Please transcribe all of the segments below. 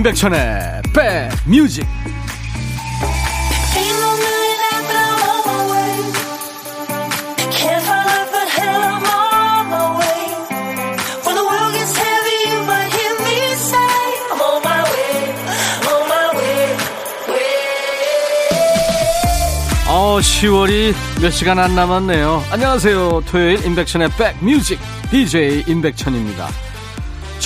임백천의 백뮤직. 어 10월이 몇 시간 안 남았네요. 안녕하세요. 토요일 임백천의 백뮤직. DJ 임백천입니다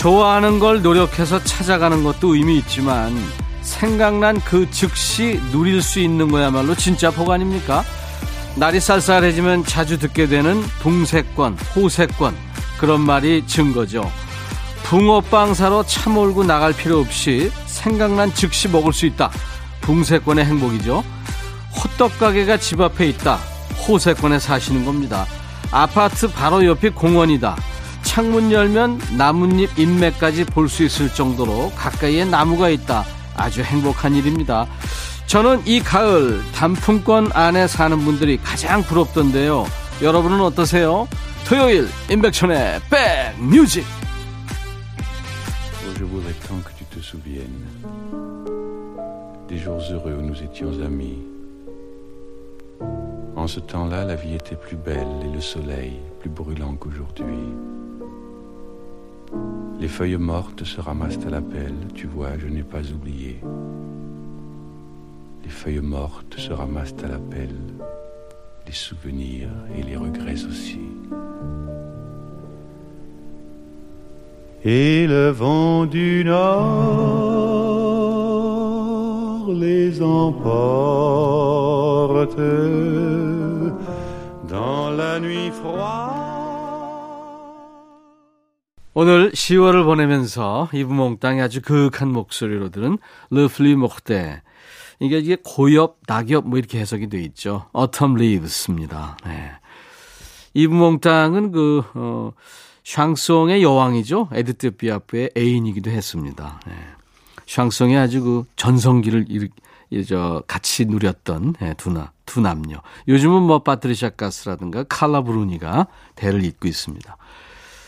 좋아하는 걸 노력해서 찾아가는 것도 의미 있지만 생각난 그 즉시 누릴 수 있는 거야말로 진짜 복 아닙니까? 날이 쌀쌀해지면 자주 듣게 되는 붕세권, 호세권 그런 말이 증거죠. 붕어빵 사러 차 몰고 나갈 필요 없이 생각난 즉시 먹을 수 있다. 붕세권의 행복이죠. 호떡 가게가 집 앞에 있다. 호세권에 사시는 겁니다. 아파트 바로 옆이 공원이다. 창문 열면 나뭇잎 인맥까지 볼 수 있을 정도로 가까이에 나무가 있다. 아주 행복한 일입니다. 저는 이 가을 단풍권 안에 사는 분들이 가장 부럽던데요. 여러분은 어떠세요? 토요일 임백천의 백뮤직. En ce temps-là, la vie était plus belle et le soleil plus brûlant qu'aujourd'hui. Les feuilles mortes se ramassent à la pelle, tu vois, je n'ai pas oublié. Les feuilles mortes se ramassent à la pelle, les souvenirs et les regrets aussi. Et le vent du nord les emporte dans la nuit froide. 오늘 10월을 보내면서 이브몽땅이 아주 그윽한 목소리로 들은 르플리 목대 이게 이게 고엽, 낙엽 뭐 이렇게 해석이 돼 있죠. Autumn Leaves입니다. 네. 이브몽땅은 그 어, 샹송의 여왕이죠. 에드트 비아프의 애인이기도 했습니다. 네. 샹송의 아주 그 전성기를 일, 저 같이 누렸던 네, 두, 나, 두 남녀. 요즘은 뭐 파트리샤 가스라든가 칼라 브루니가 대를 잇고 있습니다.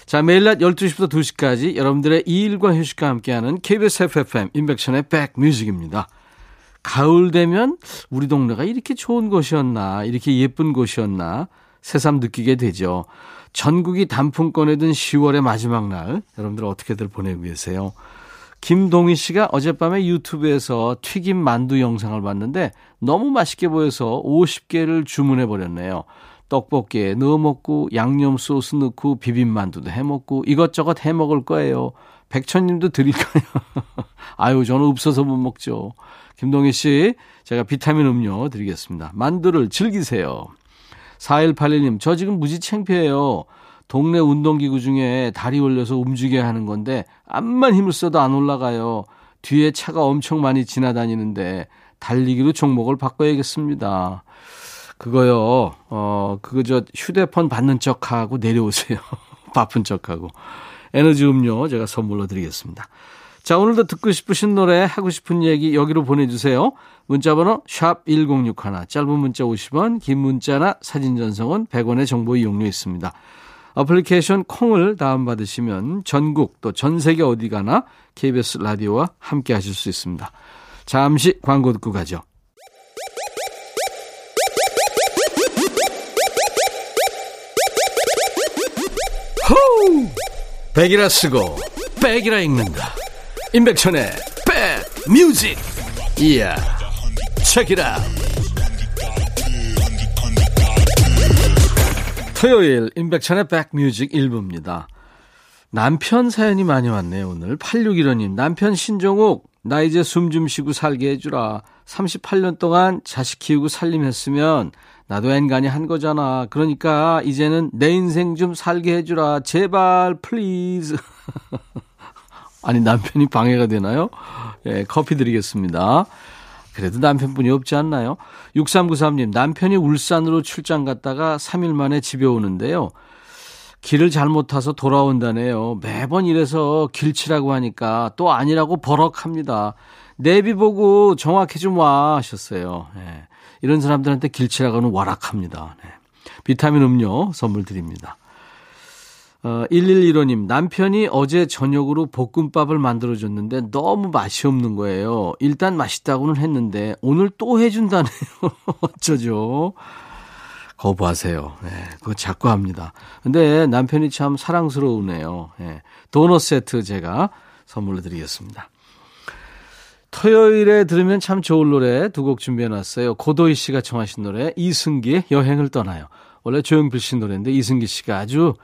자, 매일 낮 12시부터 2시까지 여러분들의 일과 휴식과 함께하는 KBS FFM 인백션의 백뮤직입니다. 가을 되면 우리 동네가 이렇게 좋은 곳이었나, 이렇게 예쁜 곳이었나, 새삼 느끼게 되죠. 전국이 단풍권에 든 10월의 마지막 날, 여러분들 어떻게들 보내고 계세요? 김동희 씨가 어젯밤에 유튜브에서 튀김 만두 영상을 봤는데 너무 맛있게 보여서 50개를 주문해 버렸네요. 떡볶이에 넣어 먹고 양념 소스 넣고 비빔만두도 해 먹고 이것저것 해 먹을 거예요. 백천님도 드릴까요? 아유, 저는 없어서 못 먹죠. 김동희 씨, 제가 비타민 음료 드리겠습니다. 만두를 즐기세요. 4181님, 저 지금 무지 창피해요. 동네 운동기구 중에 다리 올려서 움직여야 하는 건데, 암만 힘을 써도 안 올라가요. 뒤에 차가 엄청 많이 지나다니는데, 달리기로 종목을 바꿔야겠습니다. 그거요, 어, 그거 저 휴대폰 받는 척하고 내려오세요. 바쁜 척하고. 에너지 음료 제가 선물로 드리겠습니다. 자, 오늘도 듣고 싶으신 노래, 하고 싶은 얘기 여기로 보내주세요. 문자번호 샵 1061, 짧은 문자 50원, 긴 문자나 사진 전송은 100원의 정보 이용료 있습니다. 어플리케이션 콩을 다운받으시면 전국 또 전 세계 어디 가나 KBS 라디오와 함께 하실 수 있습니다. 잠시 광고 듣고 가죠. 백이라 쓰고 백이라 읽는다. 임백천의 백 뮤직. 이야. 책이라. 토요일 임백천의 백 뮤직 1부입니다. 남편 사연이 많이 왔네요, 오늘. 8615님, 남편 신종욱, 나 이제 숨 좀 쉬고 살게 해주라. 38년 동안 자식 키우고 살림했으면 나도 엔간히 한 거잖아. 그러니까 이제는 내 인생 좀 살게 해주라. 제발, please. 아니, 남편이 방해가 되나요? 예, 커피 드리겠습니다. 그래도 남편분이 없지 않나요? 6393님, 남편이 울산으로 출장 갔다가 3일 만에 집에 오는데요. 길을 잘못 타서 돌아온다네요. 매번 이래서 길치라고 하니까 또 아니라고 버럭합니다. 내비 보고 정확히 좀 와 하셨어요. 예. 이런 사람들한테 길치라고는 와락합니다. 네. 비타민 음료 선물 드립니다. 어, 1115님, 남편이 어제 저녁으로 볶음밥을 만들어줬는데 너무 맛이 없는 거예요. 일단 맛있다고는 했는데 오늘 또 해준다네요. 어쩌죠? 거부하세요. 네, 그거 자꾸 합니다. 근데 남편이 참 사랑스러우네요. 네, 도넛 세트 제가 선물로 드리겠습니다. 토요일에 들으면 참 좋을 노래 두 곡 준비해놨어요. 고도희 씨가 청하신 노래 이승기의 여행을 떠나요. 원래 조영필 씨 노래인데 이승기 씨가 아주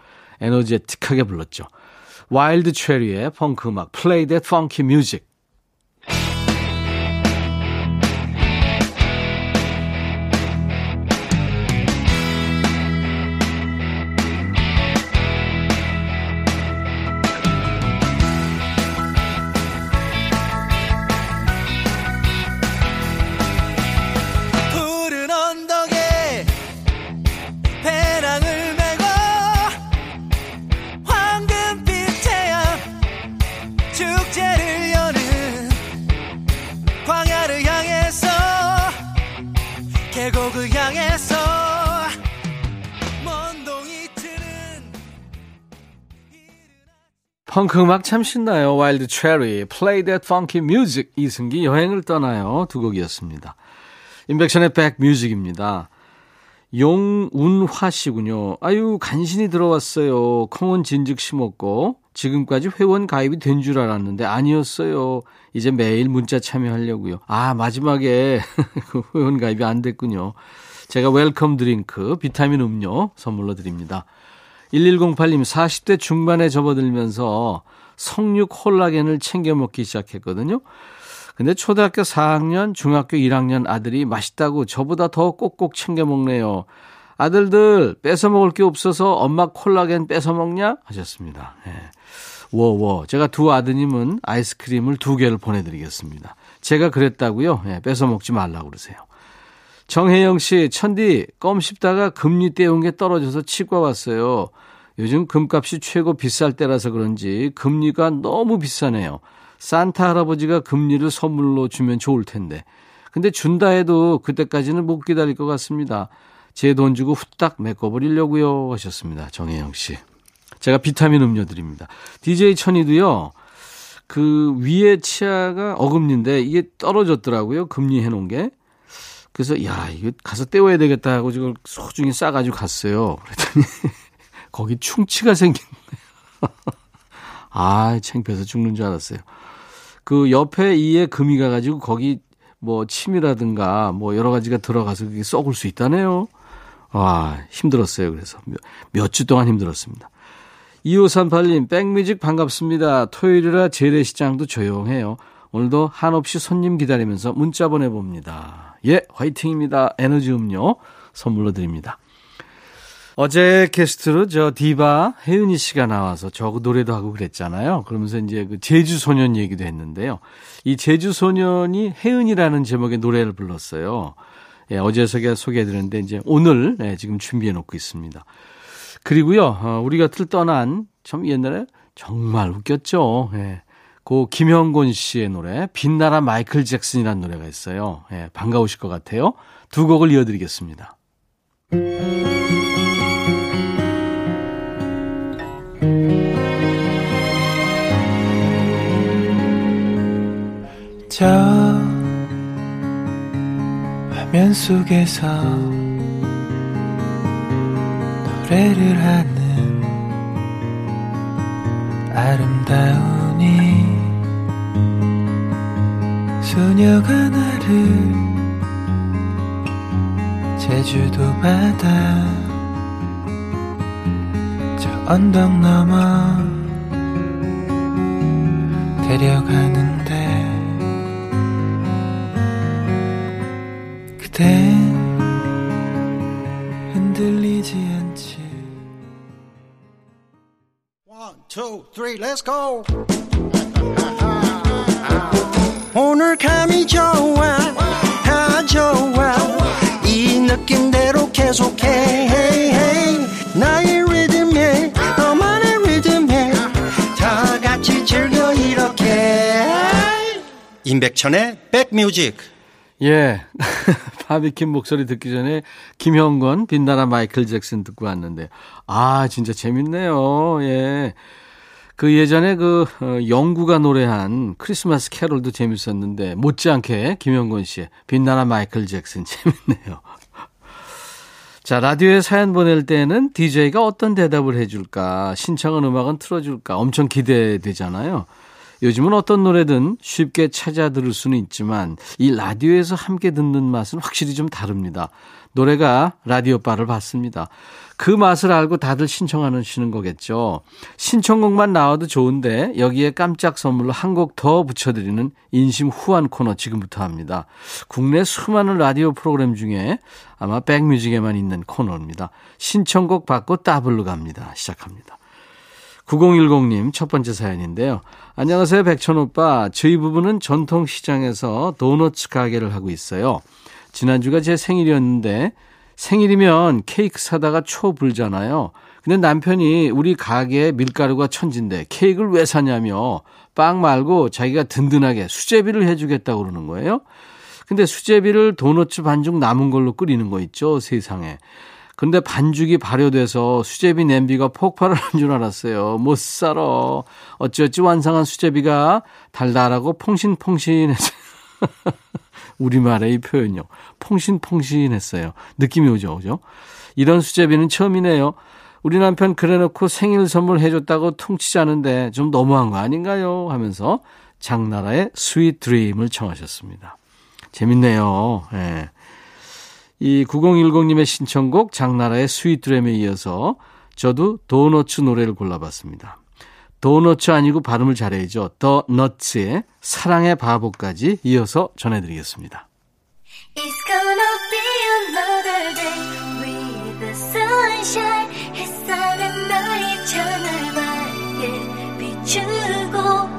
에너제틱하게 불렀죠. 와일드 체리의 펑크 음악 Play That Funky Music 펑 크 음악 참 신나요. 와일드 체리, Play That Funky Music, 이승기 여행을 떠나요. 두 곡이었습니다. 임백천의 백뮤직입니다. 용운화 씨군요. 아유 간신히 들어왔어요. 콩은 진즉 심었고 지금까지 회원 가입이 된 줄 알았는데 아니었어요. 이제 매일 문자 참여하려고요. 아 마지막에 그 회원 가입이 안 됐군요. 제가 welcome drink 비타민 음료 선물로 드립니다. 1108님 40대 중반에 접어들면서 성육 콜라겐을 챙겨 먹기 시작했거든요. 근데 초등학교 4학년, 중학교 1학년 아들이 맛있다고 저보다 더 꼭꼭 챙겨 먹네요. 아들들 뺏어 먹을 게 없어서 엄마 콜라겐 뺏어 먹냐 하셨습니다. 예. 워워 제가 두 아드님은 아이스크림을 두 개를 보내드리겠습니다. 제가 그랬다고요? 예, 뺏어 먹지 말라고 그러세요. 정혜영 씨, 천디, 껌 씹다가 금리 떼운 게 떨어져서 치과 왔어요. 요즘 금값이 최고 비쌀 때라서 그런지 금리가 너무 비싸네요. 산타 할아버지가 금리를 선물로 주면 좋을 텐데. 근데 준다 해도 그때까지는 못 기다릴 것 같습니다. 제 돈 주고 후딱 메꿔버리려고요 하셨습니다. 정혜영 씨. 제가 비타민 음료 드립니다. DJ 천이도요. 그 위에 치아가 어금니인데 이게 떨어졌더라고요. 금리 해놓은 게. 그래서 야 이거 가서 떼워야 되겠다 하고 지금 소중히 싸가지고 갔어요. 그랬더니 거기 충치가 거예요. 아, 창피해서 죽는 줄 알았어요. 그 옆에 이에 금이 가가지고 거기 뭐 침이라든가 뭐 여러 가지가 들어가서 그게 썩을 수 있다네요. 와, 힘들었어요. 그래서 몇 주 동안 힘들었습니다. 2538님, 백뮤직 반갑습니다. 토요일이라 재래시장도 조용해요. 오늘도 한없이 손님 기다리면서 문자 보내봅니다. 예, 화이팅입니다. 에너지 음료 선물로 드립니다. 어제 게스트로 저 디바 혜은이 씨가 나와서 저 노래도 하고 그랬잖아요. 그러면서 이제 그 제주 소년 얘기도 했는데요. 이 제주 소년이 혜은이라는 제목의 노래를 불렀어요. 예, 어제 제가 소개해드렸는데 이제 오늘 예, 지금 준비해 놓고 있습니다. 그리고요, 어, 우리 곁을 떠난 참 옛날에 정말 웃겼죠. 예. 고 김형곤 씨의 노래 빛나라 마이클 잭슨이라는 노래가 있어요. 예, 반가우실 것 같아요. 두 곡을 이어드리겠습니다. 저 화면 속에서 노래를 하는 아름다우 소녀가 나를 제주도 바다 저 언덕 넘어 데려가는데 그댄 흔들리지 않지 One, let's go! 오늘 감이 좋아 다 좋아 이 느낌대로 계속해 나의 리듬에 너만의 리듬에 다 같이 즐겨 이렇게 임백천의 백뮤직 예. 바비킴 목소리 듣기 전에 김형건, 빛나라 마이클 잭슨 듣고 왔는데. 아, 진짜 재밌네요. 예. 그 예전에 그 어, 영구가 노래한 크리스마스 캐롤도 재밌었는데 못지않게 김영건 씨의 빛나라 마이클 잭슨 재밌네요. 자, 라디오에 사연 보낼 때는 DJ가 어떤 대답을 해줄까, 신청한 음악은 틀어줄까 엄청 기대되잖아요. 요즘은 어떤 노래든 쉽게 찾아 들을 수는 있지만 이 라디오에서 함께 듣는 맛은 확실히 좀 다릅니다. 노래가 라디오 바를 받습니다. 그 맛을 알고 다들 신청하시는 거겠죠. 신청곡만 나와도 좋은데 여기에 깜짝 선물로 한 곡 더 붙여드리는 인심 후한 코너 지금부터 합니다. 국내 수많은 라디오 프로그램 중에 아마 백뮤직에만 있는 코너입니다. 신청곡 받고 따블로 갑니다. 시작합니다. 9010님 첫 번째 사연인데요. 안녕하세요 백천 오빠. 저희 부부는 전통시장에서 도너츠 가게를 하고 있어요. 지난주가 제 생일이었는데 생일이면 케이크 사다가 초 불잖아요. 근데 남편이 우리 가게에 밀가루가 천진데 케이크를 왜 사냐며 빵 말고 자기가 든든하게 수제비를 해주겠다고 그러는 거예요. 근데 수제비를 도너츠 반죽 남은 걸로 끓이는 거 있죠 세상에. 근데 반죽이 발효돼서 수제비 냄비가 폭발을 한 줄 알았어요. 못 살아. 어찌어찌 완성한 수제비가 달달하고 퐁신퐁신했어요. 우리말의 이 표현요. 퐁신퐁신했어요. 느낌이 오죠, 오죠? 이런 수제비는 처음이네요. 우리 남편 그래놓고 생일 선물 해줬다고 퉁치자는데 좀 너무한 거 아닌가요? 하면서 장나라의 Sweet Dream을 청하셨습니다. 재밌네요. 예. 이 9010님의 신청곡 장나라의 Sweet Dream에 이어서 저도 도너츠 노래를 골라봤습니다. 도너츠 아니고 발음을 잘해야죠. 더 너츠의 사랑의 바보까지 이어서 전해드리겠습니다. It's gonna be another day with the sunshine 햇살은 나의 창을 밝게 비추고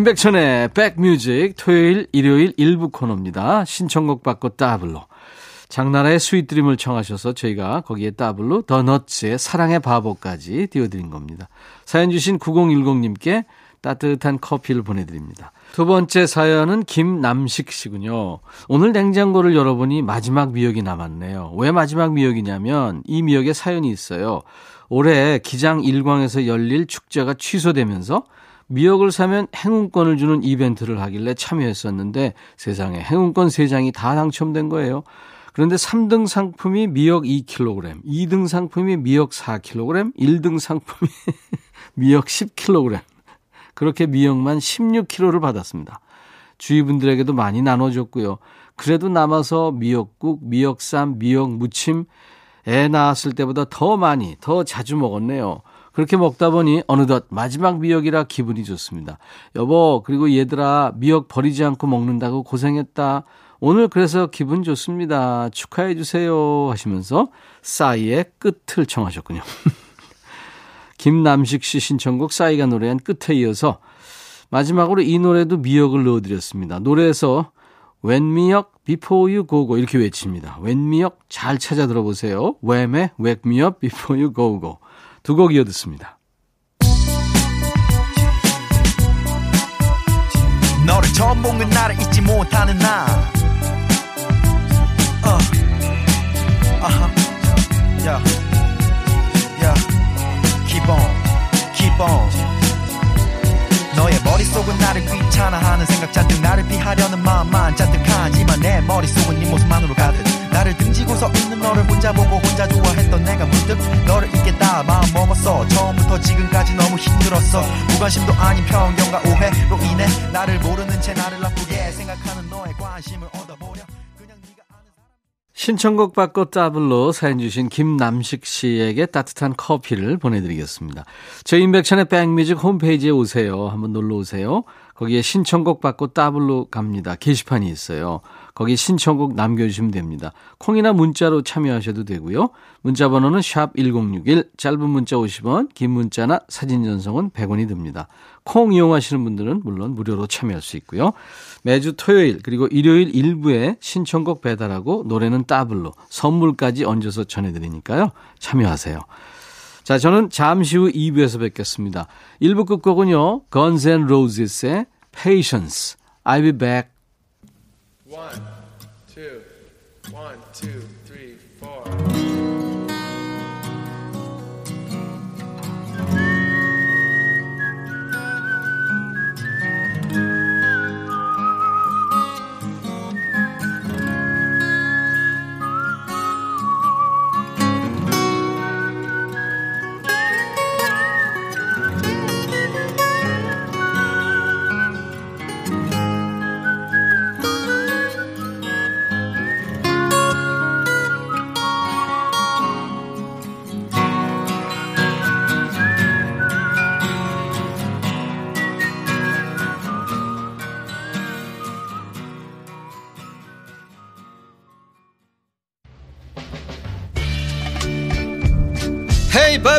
임백천의 백뮤직 토요일 일요일 일부 코너입니다. 신청곡 받고 따블로 장나라의 스윗드림을 청하셔서 저희가 거기에 따블로 더너츠의 사랑의 바보까지 띄워드린 겁니다. 사연 주신 9010님께 따뜻한 커피를 보내드립니다. 두 번째 사연은 김남식 씨군요. 오늘 냉장고를 열어보니 마지막 미역이 남았네요. 왜 마지막 미역이냐면 이 미역에 사연이 있어요. 올해 기장 일광에서 열릴 축제가 취소되면서 미역을 사면 행운권을 주는 이벤트를 하길래 참여했었는데 세상에 행운권 3장이 다 당첨된 거예요. 그런데 3등 상품이 미역 2kg, 2등 상품이 미역 4kg, 1등 상품이 미역 10kg. 그렇게 미역만 16kg를 받았습니다. 주위 분들에게도 많이 나눠줬고요. 그래도 남아서 미역국, 미역쌈, 미역 무침, 애 낳았을 때보다 더 많이, 더 자주 먹었네요. 그렇게 먹다 보니 어느덧 마지막 미역이라 기분이 좋습니다. 여보, 그리고 얘들아, 미역 버리지 않고 먹는다고 고생했다. 오늘 그래서 기분 좋습니다. 축하해 주세요. 하시면서 싸이의 끝을 청하셨군요. 김남식 씨 신청곡 싸이가 노래한 끝에 이어서 마지막으로 이 노래도 미역을 넣어드렸습니다. 노래에서 웬미역 before you go go 이렇게 외칩니다. 웬미역 잘 찾아 들어보세요. 웸의 wake me up before you go go. 두 곡 이어 듣습니다. 너를 처음 본 그날을 잊지 못하는 나 uh. uh-huh. yeah. Yeah. Keep on, keep on 너의 머릿속은 나를 귀찮아하는 생각 잔뜩 나를 피하려는 마음만 잔뜩 하지만 내 머릿속은 네 모습만으로 가득 나를 등지고서 있는 너를 혼자 보고 혼자 좋아했던 내가 문득 힘들었어 무관심도 아닌 편견과 오해로 인해 나를 모르는 채 나를 나쁘게 생각하는 너의 관심을 얻어보려 신청곡 받고 따블로 사연 주신 김남식 씨에게 따뜻한 커피를 보내드리겠습니다. 저희 인백션의 백뮤직 홈페이지에 오세요. 한번 놀러 오세요. 거기에 신청곡 받고 따블로 갑니다. 게시판이 있어요. 거기 신청곡 남겨주시면 됩니다. 콩이나 문자로 참여하셔도 되고요. 문자 번호는 샵 1061, 짧은 문자 50원, 긴 문자나 사진 전송은 100원이 듭니다. 콩 이용하시는 분들은 물론 무료로 참여할 수 있고요. 매주 토요일 그리고 일요일 일부에 신청곡 배달하고 노래는 따블로 선물까지 얹어서 전해드리니까요. 참여하세요. 자, 저는 잠시 후 2부에서 뵙겠습니다. 1부 끝곡은요. Guns N' Roses의 Patience. I'll be back. One,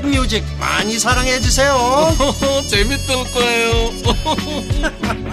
백뮤직 많이 사랑해 주세요. 재밌을 거예요.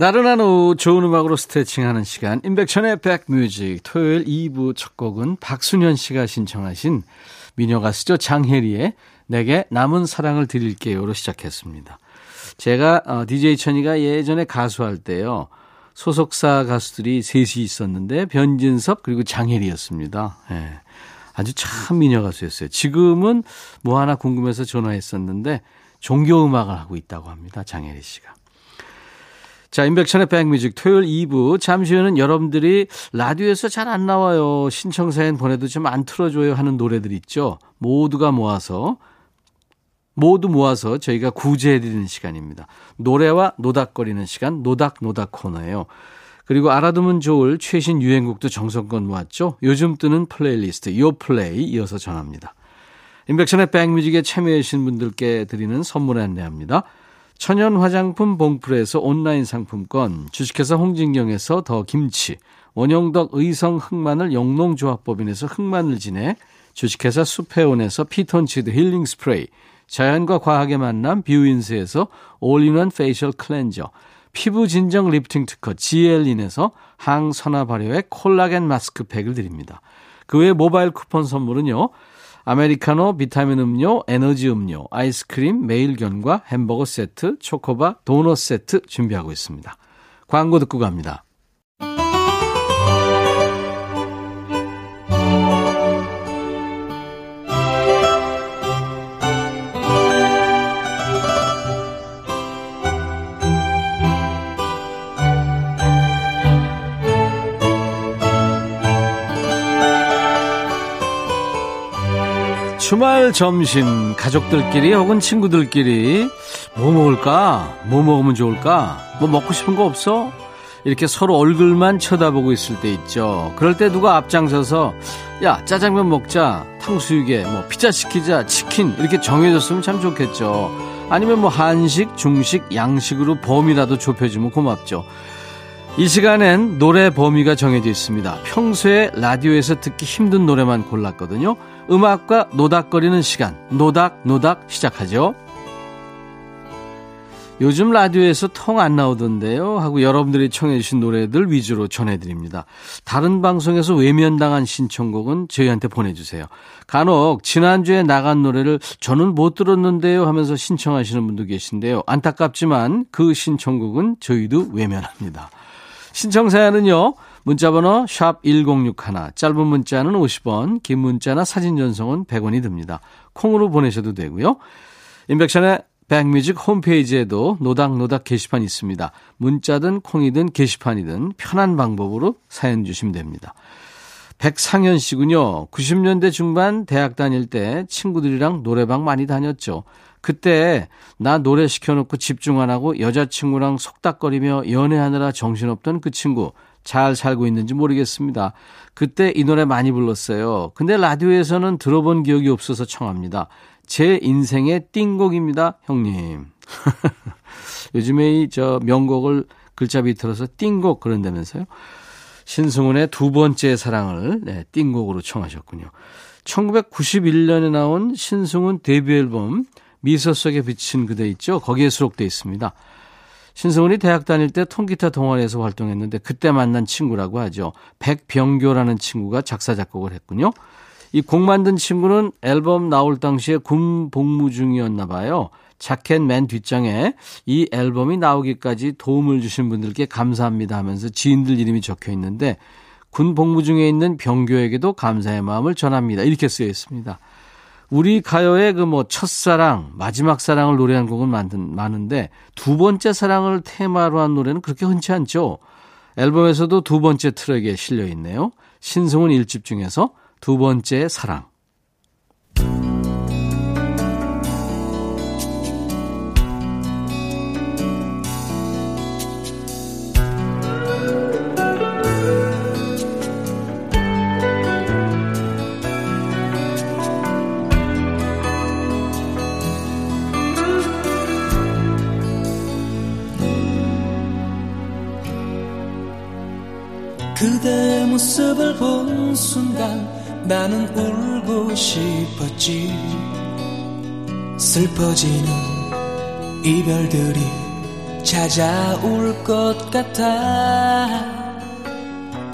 나른한 오후 좋은 음악으로 스트레칭하는 시간 인백천의 백뮤직 토요일 2부 첫 곡은 박순현 씨가 신청하신 미녀 가수죠 장혜리의 내게 남은 사랑을 드릴게요로 시작했습니다. 제가 어, DJ 천이가 예전에 가수할 때요. 소속사 가수들이 셋이 있었는데 변진섭 그리고 장혜리였습니다. 예. 아주 참 미녀 가수였어요. 지금은 뭐 하나 궁금해서 전화했었는데 종교 음악을 하고 있다고 합니다. 장혜리 씨가. 자, 임백천의 백뮤직 토요일 2부. 잠시 후에는 여러분들이 라디오에서 잘 안 나와요. 신청사연 보내도 좀 안 틀어줘요 하는 노래들 있죠. 모두가 모아서, 모두 모아서 저희가 구제해드리는 시간입니다. 노래와 노닥거리는 시간, 노닥노닥 코너예요. 그리고 알아두면 좋을 최신 유행곡도 정성껏 모았죠. 요즘 뜨는 플레이리스트, 요플레이 이어서 전합니다. 임백천의 백뮤직에 참여해주신 분들께 드리는 선물 안내합니다. 천연 화장품 봉프에서 온라인 상품권, 주식회사 홍진경에서 더 김치, 원영덕 의성 흑마늘 영농조합법인에서 흑마늘 진액, 주식회사 수페온에서 피톤치드 힐링 스프레이, 자연과 과학의 만남 뷰인스에서 all-in-one facial cleanser, 피부 진정 리프팅 특허 지엘린에서 항산화 발효의 콜라겐 마스크팩을 드립니다. 그 외 모바일 쿠폰 선물은요. 아메리카노, 비타민 음료, 에너지 음료, 아이스크림, 매일견과 햄버거 세트, 초코바, 도넛 세트 준비하고 있습니다. 광고 듣고 갑니다. 주말 점심 가족들끼리 혹은 친구들끼리 뭐 먹을까? 뭐 먹으면 좋을까? 뭐 먹고 싶은 거 없어? 이렇게 서로 얼굴만 쳐다보고 있을 때 있죠. 그럴 때 누가 앞장서서 야 짜장면 먹자, 탕수육에 뭐 피자 시키자, 치킨 이렇게 정해줬으면 참 좋겠죠. 아니면 뭐 한식, 중식, 양식으로 범위라도 좁혀주면 고맙죠. 이 시간엔 노래 범위가 정해져 있습니다. 평소에 라디오에서 듣기 힘든 노래만 골랐거든요. 음악과 노닥거리는 시간, 노닥, 노닥 시작하죠. 요즘 라디오에서 통 안 나오던데요. 하고 여러분들이 청해주신 노래들 위주로 전해드립니다. 다른 방송에서 외면당한 신청곡은 저희한테 보내주세요. 간혹 지난주에 나간 노래를 저는 못 들었는데요 하면서 신청하시는 분도 계신데요. 안타깝지만 그 신청곡은 저희도 외면합니다. 신청사연은요. 문자번호 샵 1061, 짧은 문자는 50원, 긴 문자나 사진 전송은 100원이 듭니다. 콩으로 보내셔도 되고요. 인백션의 백뮤직 홈페이지에도 노닥노닥 게시판 있습니다. 문자든 콩이든 게시판이든 편한 방법으로 사연 주시면 됩니다. 백상현 씨군요. 90년대 중반 대학 다닐 때 친구들이랑 노래방 많이 다녔죠. 그때 나 노래 시켜놓고 집중 안 하고 여자친구랑 속닥거리며 연애하느라 정신없던 그 친구 잘 살고 있는지 모르겠습니다. 그때 이 노래 많이 불렀어요. 근데 라디오에서는 들어본 기억이 없어서 청합니다. 제 인생의 띵곡입니다, 형님. 요즘에 이 저 명곡을 글자 비틀어서 띵곡 그런다면서요. 신승훈의 두 번째 사랑을 네, 띵곡으로 청하셨군요. 1991년에 나온 신승훈 데뷔 앨범 미소 속에 비친 그대 있죠. 거기에 수록돼 있습니다. 신승훈이 대학 다닐 때 통기타 동아리에서 활동했는데 그때 만난 친구라고 하죠. 백병교라는 친구가 작사 작곡을 했군요. 이 곡 만든 친구는 앨범 나올 당시에 군 복무 중이었나 봐요. 자켓 맨 뒷장에 이 앨범이 나오기까지 도움을 주신 분들께 감사합니다 하면서 지인들 이름이 적혀 있는데 군 복무 중에 있는 병교에게도 감사의 마음을 전합니다. 이렇게 쓰여 있습니다. 우리 가요의 그 뭐 첫사랑, 마지막 사랑을 노래한 곡은 많은, 많은데 두 번째 사랑을 테마로 한 노래는 그렇게 흔치 않죠. 앨범에서도 두 번째 트랙에 실려 있네요. 신승훈 1집 중에서 두 번째 사랑. 모습을 본 순간 나는 울고 싶었지 슬퍼지는 이별들이 찾아올 것 같아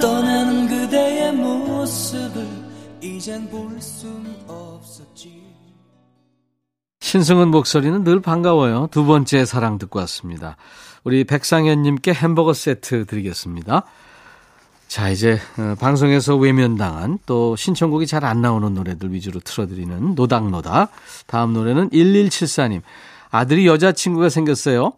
떠나는 그대의 모습을 이젠 볼 순 없었지 신승은 목소리는 늘 반가워요. 두 번째 사랑 듣고 왔습니다. 우리 백상현님께 햄버거 세트 드리겠습니다. 자, 이제 어, 방송에서 외면당한 또 신청곡이 잘 안 나오는 노래들 위주로 틀어드리는 노닥노닥. 다음 노래는 1174님. 아들이 여자친구가 생겼어요.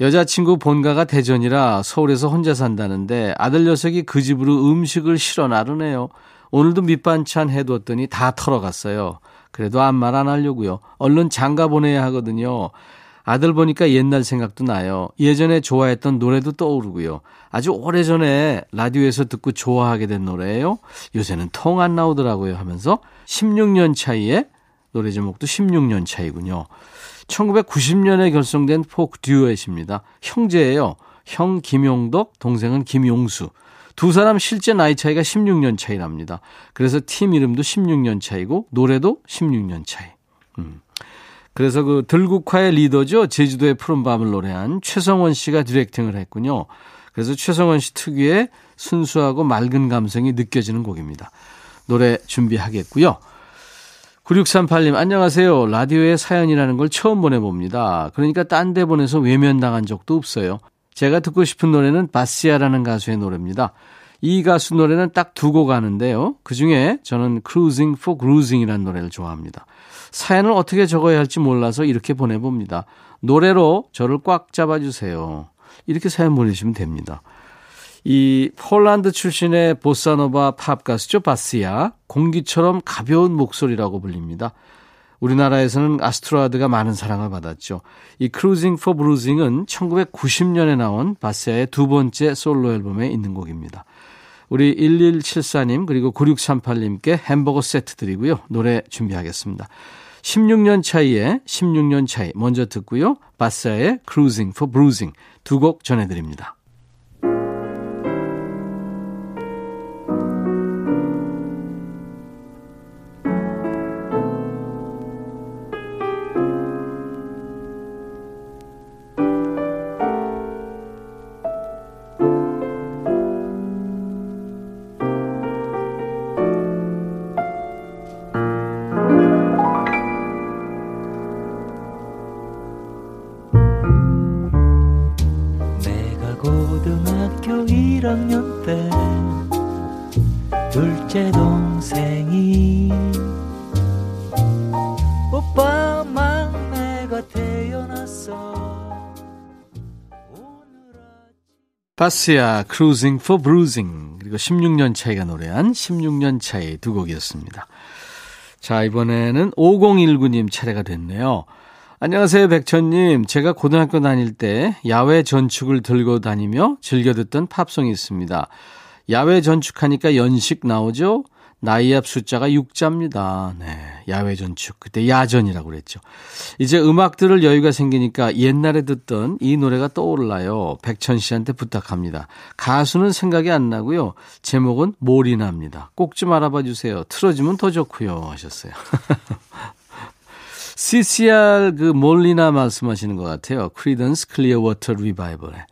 여자친구 본가가 대전이라 서울에서 혼자 산다는데 아들 녀석이 그 집으로 음식을 실어 나르네요. 오늘도 밑반찬 해두었더니 다 털어갔어요. 그래도 아무 말 안 하려고요. 얼른 장가 보내야 하거든요. 아들 보니까 옛날 생각도 나요. 예전에 좋아했던 노래도 떠오르고요. 아주 오래전에 라디오에서 듣고 좋아하게 된 노래예요. 요새는 통 안 나오더라고요 하면서 16년 차이에 노래 제목도 16년 차이군요. 1990년에 결성된 포크 듀엣입니다. 형제예요. 형 김용덕, 동생은 김용수. 두 사람 실제 나이 차이가 16년 차이 납니다. 그래서 팀 이름도 16년 차이고 노래도 16년 차이. 음. 그래서 그 들국화의 리더죠. 제주도의 푸른 밤을 노래한 최성원 씨가 디렉팅을 했군요. 그래서 최성원 씨 특유의 순수하고 맑은 감성이 느껴지는 곡입니다. 노래 준비하겠고요. 9638님, 안녕하세요. 라디오에 사연이라는 걸 처음 보내봅니다. 그러니까 딴 데 보내서 외면당한 적도 없어요. 제가 듣고 싶은 노래는 바시아라는 가수의 노래입니다. 이 가수 노래는 딱 두 곡 아는데요. 그 중에 저는 Cruising for Cruising이라는 노래를 좋아합니다. 사연을 어떻게 적어야 할지 몰라서 이렇게 보내봅니다. 노래로 저를 꽉 잡아주세요. 이렇게 사연 보내시면 됩니다. 이 폴란드 출신의 보사노바 팝 가수죠. 바시아. 공기처럼 가벼운 목소리라고 불립니다. 우리나라에서는 Astrud가 많은 사랑을 받았죠. 이 Cruising for Bruising은 1990년에 나온 바시아의 두 번째 솔로 앨범에 있는 곡입니다. 우리 1174님 그리고 9638님께 햄버거 세트 드리고요. 노래 준비하겠습니다. 16년 차이에 16년 차이 먼저 듣고요. 바사의 Cruising for Bruising 두 곡 전해드립니다. 바스야 Cruising for Bruising 그리고 16년 차이가 노래한 16년 차이 두 곡이었습니다. 자 이번에는 5019님 차례가 됐네요. 안녕하세요 백천님. 제가 고등학교 다닐 때 야외 전축을 들고 다니며 즐겨 듣던 팝송이 있습니다. 야외 전축하니까 연식 나오죠? 나이 앞 숫자가 6자입니다. 네. 야외 전축. 그때 야전이라고 그랬죠. 이제 음악 들을 여유가 생기니까 옛날에 듣던 이 노래가 떠올라요. 백천 씨한테 부탁합니다. 가수는 생각이 안 나고요. 제목은 몰리나입니다. 꼭 좀 알아봐 주세요. 틀어주면 더 좋고요. 하셨어요. CCR 그 몰리나 말씀하시는 것 같아요. 크리던스 클리어워터 리바이벌에.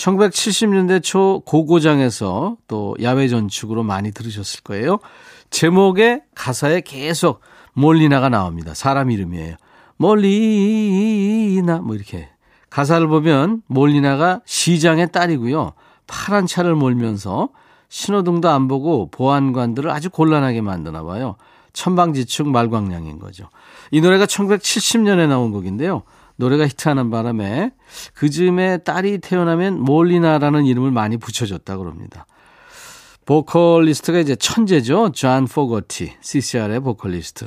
1970년대 초 고고장에서 또 야외 전축으로 많이 들으셨을 거예요. 제목에 가사에 계속 몰리나가 나옵니다. 사람 이름이에요. 몰리나 뭐 이렇게 가사를 보면 몰리나가 시장의 딸이고요. 파란 차를 몰면서 신호등도 안 보고 보안관들을 아주 곤란하게 만드나 봐요. 천방지축 말괄량인 거죠. 이 노래가 1970년에 나온 곡인데요. 노래가 히트하는 바람에 그 즈음에 딸이 태어나면 몰리나라는 이름을 많이 붙여줬다고 그럽니다. 보컬리스트가 이제 천재죠. 존 포거티, CCR의 보컬리스트.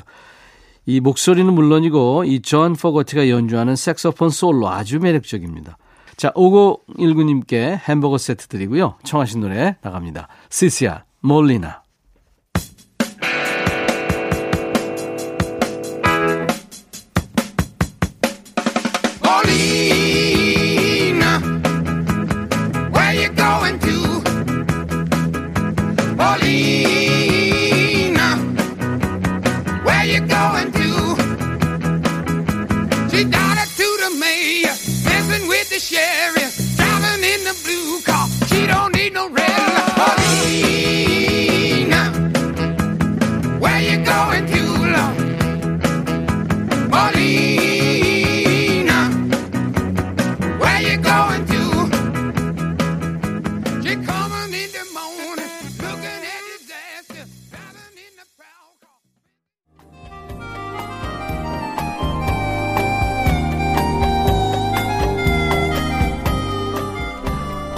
이 목소리는 물론이고 이 존 포거티가 연주하는 색소폰 솔로 아주 매력적입니다. 자, 5019님께 햄버거 세트 드리고요. 청하신 노래 나갑니다. CCR, 몰리나.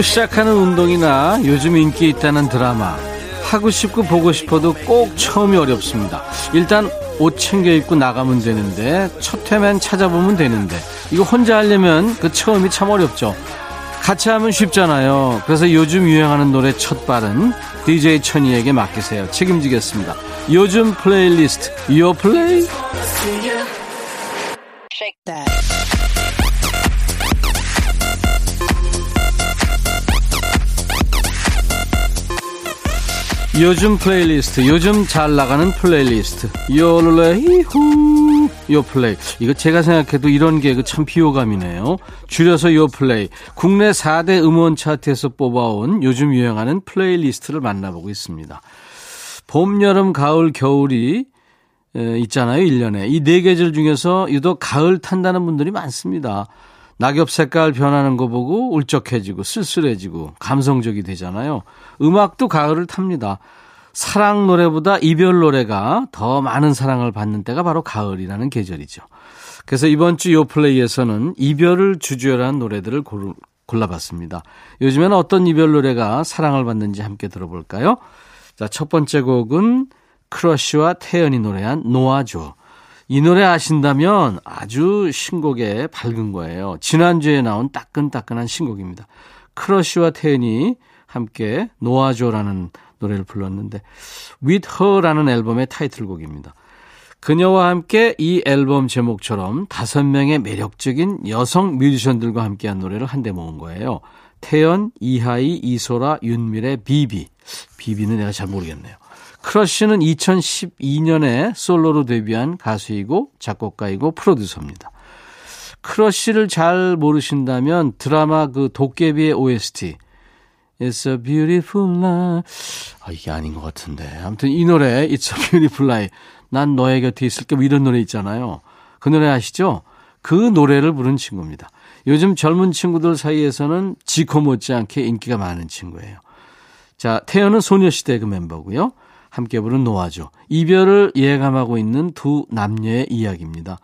시작하는 운동이나 요즘 인기 있다는 드라마 하고 싶고 보고 싶어도 꼭 처음이 어렵습니다. 일단 옷 챙겨 입고 나가면 되는데 첫 회면 찾아보면 되는데 이거 혼자 하려면 그 처음이 참 어렵죠. 같이 하면 쉽잖아요. 그래서 요즘 유행하는 노래 첫 발은 DJ 천이에게 맡기세요. 책임지겠습니다. 요즘 playlist Play. 요즘 플레이리스트, 요즘 잘 나가는 플레이리스트. 요르레히후. 요플레이. 이거 제가 생각해도 이런 게참 비호감이네요. 줄여서 요플레이. 국내 4대 음원 차트에서 뽑아온 요즘 유행하는 playlist를 만나보고 있습니다. 봄, 여름, 가을, 겨울이 있잖아요. 1년에. 이 네 계절 중에서 유독 가을 탄다는 분들이 많습니다. 낙엽 색깔 변하는 거 보고 울적해지고 쓸쓸해지고 감성적이 되잖아요. 음악도 가을을 탑니다. 사랑 노래보다 이별 노래가 더 많은 사랑을 받는 때가 바로 가을이라는 계절이죠. 그래서 이번 주 요플레이에서는 이별을 주제로 한 노래들을 골라봤습니다. 요즘에는 어떤 이별 노래가 사랑을 받는지 함께 들어볼까요? 자, 첫 번째 곡은 크러쉬와 태연이 노래한 노아조. 이 노래 아신다면 아주 신곡에 밝은 거예요. 지난주에 나온 따끈따끈한 신곡입니다. 크러쉬와 태연이 함께 놓아줘라는 노래를 불렀는데 With Her라는 앨범의 타이틀곡입니다. 그녀와 함께 이 앨범 제목처럼 다섯 명의 매력적인 여성 뮤지션들과 함께한 노래를 한데 모은 거예요. 태연, 이하이, 이소라, 윤미래, 비비. 비비는 내가 잘 모르겠네요. 크러쉬는 2012년에 솔로로 데뷔한 가수이고 작곡가이고 프로듀서입니다. 크러쉬를 잘 모르신다면 드라마 그 도깨비의 OST It's a beautiful night. 아, 이게 아닌 것 같은데. 아무튼 이 노래, It's a beautiful night. 난 너의 곁에 있을게. 뭐 이런 노래 있잖아요. 그 노래 아시죠? 그 노래를 부른 친구입니다. 요즘 젊은 친구들 사이에서는 지코 못지않게 인기가 많은 친구예요. 자, 태연은 소녀시대 그 멤버고요. 함께 부른 노아죠. 이별을 예감하고 있는 두 남녀의 이야기입니다.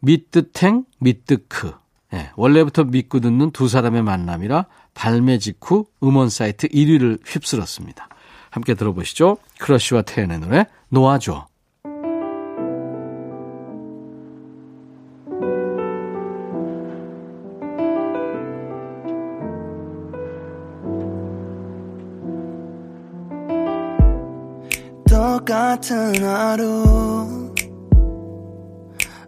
미뜨탱, 미뜨크. 예, 원래부터 믿고 듣는 두 사람의 만남이라 발매 직후 음원 사이트 1위를 휩쓸었습니다. 함께 들어보시죠. 크러쉬와 태연의 노래 놓아줘. 같은 하루.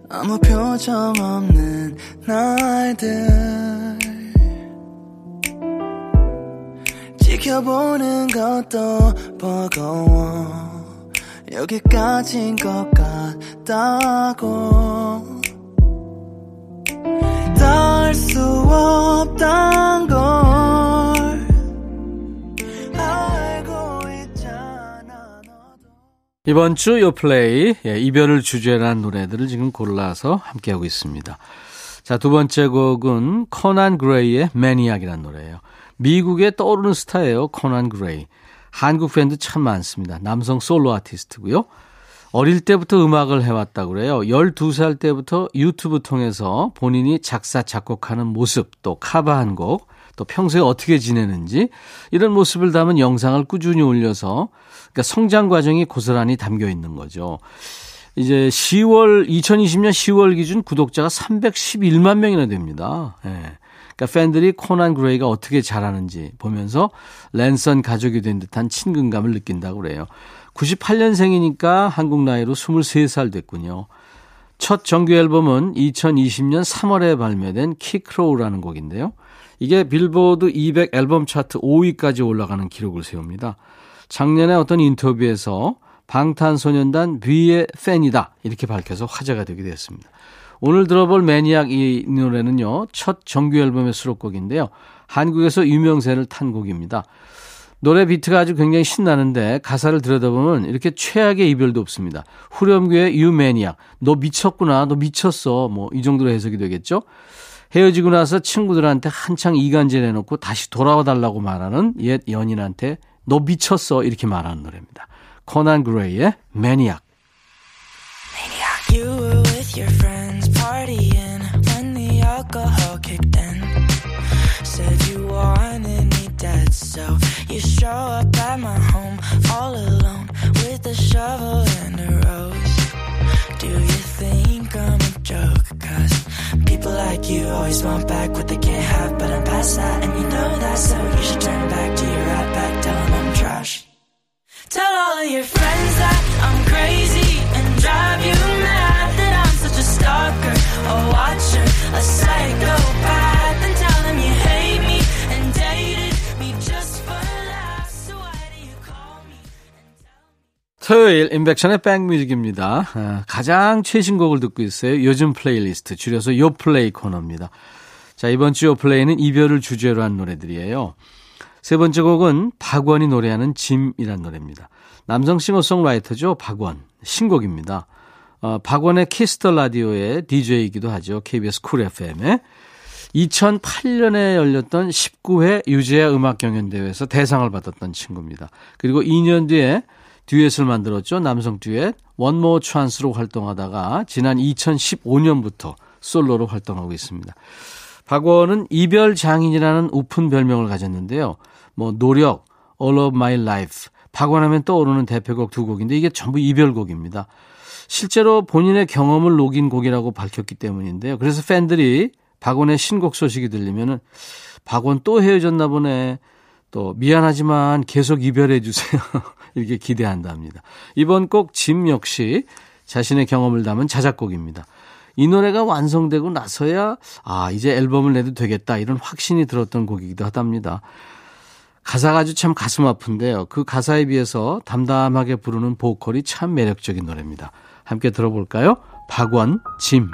아무 표정 없는 날들. 지켜보는 것도 버거워. 여기까지인 것 같다고. 닿을 수 없단 이번 주 요플레이 예, 이별을 주제로 한 노래들을 지금 골라서 함께하고 있습니다. 자, 두 번째 곡은 코난 그레이의 Maniac이라는 노래예요. 미국의 떠오르는 스타예요. 코난 그레이. 한국 팬도 참 많습니다. 남성 솔로 아티스트고요. 어릴 때부터 음악을 해왔다고 그래요. 12살 때부터 유튜브 통해서 본인이 작사, 작곡하는 모습, 또 커버한 곡, 또 평소에 어떻게 지내는지 이런 모습을 담은 영상을 꾸준히 올려서 그러니까 성장 과정이 고스란히 담겨 있는 거죠. 이제 10월 2020년 10월 기준 구독자가 311만 명이나 됩니다. 예. 그러니까 팬들이 코난 그레이가 어떻게 자라는지 보면서 랜선 가족이 된 듯한 친근감을 느낀다고 그래요. 98년생이니까 한국 나이로 23살 됐군요. 첫 정규 앨범은 2020년 3월에 발매된 Kid Krow라는 곡인데요. 이게 빌보드 200 앨범 차트 5위까지 올라가는 기록을 세웁니다. 작년에 어떤 인터뷰에서 방탄소년단 V의 팬이다 이렇게 밝혀서 화제가 되게 됐습니다. 오늘 들어볼 Maniac 이 노래는요, 첫 정규 앨범의 수록곡인데요. 한국에서 유명세를 탄 곡입니다. 노래 비트가 아주 굉장히 신나는데 가사를 들여다보면 이렇게 최악의 이별도 없습니다. 후렴구의 You maniac, 너 미쳤구나, 너 미쳤어. 뭐 이 정도로 해석이 되겠죠. 헤어지고 나서 친구들한테 한창 이간질 해놓고 다시 돌아와 달라고 말하는 옛 연인한테 너 미쳤어 이렇게 말하는 노래입니다. 코난 그레이의 매니악. alcohol kicked in. Said you wanted me dead, so you show up at my home all alone with a shovel and a rose. Do you think I'm a joke? Cause people like you always want back what they can't have, but I'm past that, and you know that, so you should turn back to your right back, tell them I'm trash. Tell all your friends that I'm crazy and drive you mad that I'm such a stalker, a watcher, a psychopath, and tell them you hate me and dated me just for laughs. So why do you call me? 토요일 임백천의 백뮤직입니다. 아, 가장 최신 곡을 듣고 있어요. 요즘 플레이리스트 줄여서 요플레이 코너입니다. 자 이번 주 요플레이는 이별을 주제로 한 노래들이에요. 세 번째 곡은 박원이 노래하는 짐이란 노래입니다. 남성 싱어송라이터죠. 박원 신곡입니다. 어, 박원의 Kiss the Radio의 DJ이기도 하죠. KBS Cool FM에 2008년에 열렸던 19회 유재하 음악 경연 대회에서 대상을 받았던 친구입니다. 그리고 2년 뒤에 듀엣을 만들었죠. 남성 듀엣 원모 찬스로 활동하다가 지난 2015년부터 솔로로 활동하고 있습니다. 박원은 이별 장인이라는 우픈 별명을 가졌는데요. 뭐 노력, All of My Life, 박원하면 떠오르는 대표곡 두 곡인데 이게 전부 이별곡입니다. 실제로 본인의 경험을 녹인 곡이라고 밝혔기 때문인데요. 그래서 팬들이 박원의 신곡 소식이 들리면은 박원 또 헤어졌나 보네. 또 미안하지만 계속 이별해 주세요. 이렇게 기대한답니다. 이번 곡 짐 역시 자신의 경험을 담은 자작곡입니다. 이 노래가 완성되고 나서야 아 이제 앨범을 내도 되겠다 이런 확신이 들었던 곡이기도 하답니다. 가사가 아주 참 가슴 아픈데요. 그 가사에 비해서 담담하게 부르는 보컬이 참 매력적인 노래입니다. 함께 들어볼까요? 박원, 짐.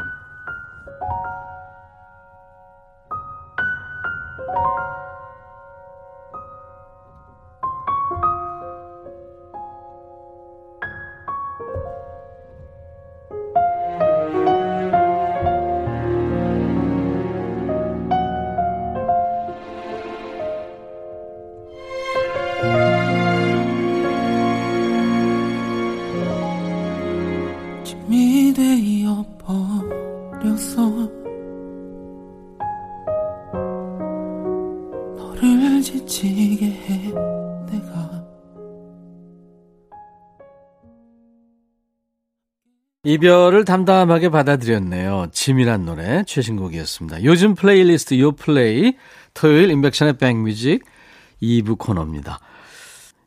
이별을 담담하게 받아들였네요. 짐이란 노래 최신곡이었습니다. 요즘 플레이리스트 요플레이 토요일 임백천의 백뮤직 2부 코너입니다.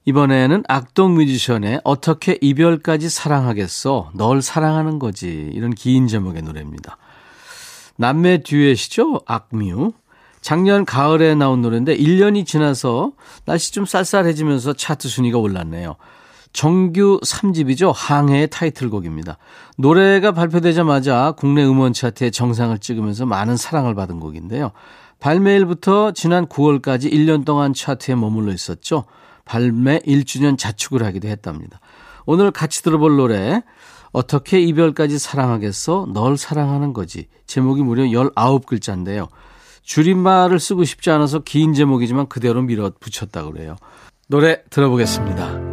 이번에는 악동 뮤지션의 어떻게 이별까지 사랑하겠어 널 사랑하는 거지 이런 긴 제목의 노래입니다. 남매 듀엣이죠 악뮤 작년 가을에 나온 노래인데 1년이 지나서 날씨 좀 쌀쌀해지면서 차트 순위가 올랐네요. 정규 3집이죠. 항해의 타이틀곡입니다. 노래가 발표되자마자 국내 음원 차트에 정상을 찍으면서 많은 사랑을 받은 곡인데요. 발매일부터 지난 9월까지 1년 동안 차트에 머물러 있었죠. 발매 1주년 자축을 하기도 했답니다. 오늘 같이 들어볼 노래 어떻게 이별까지 사랑하겠어? 널 사랑하는 거지. 제목이 무려 19글자인데요. 줄임말을 쓰고 싶지 않아서 긴 제목이지만 그대로 밀어 붙였다고 그래요. 노래 들어보겠습니다.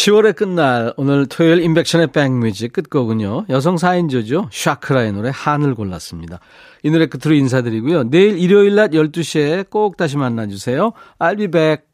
10월의 끝날 오늘 토요일 인백션의 백뮤직 끝곡은요. 여성 4인조죠. 샤크라의 노래 한을 골랐습니다. 이 노래 끝으로 인사드리고요. 내일 일요일 낮 12시에 꼭 다시 만나주세요. I'll be back.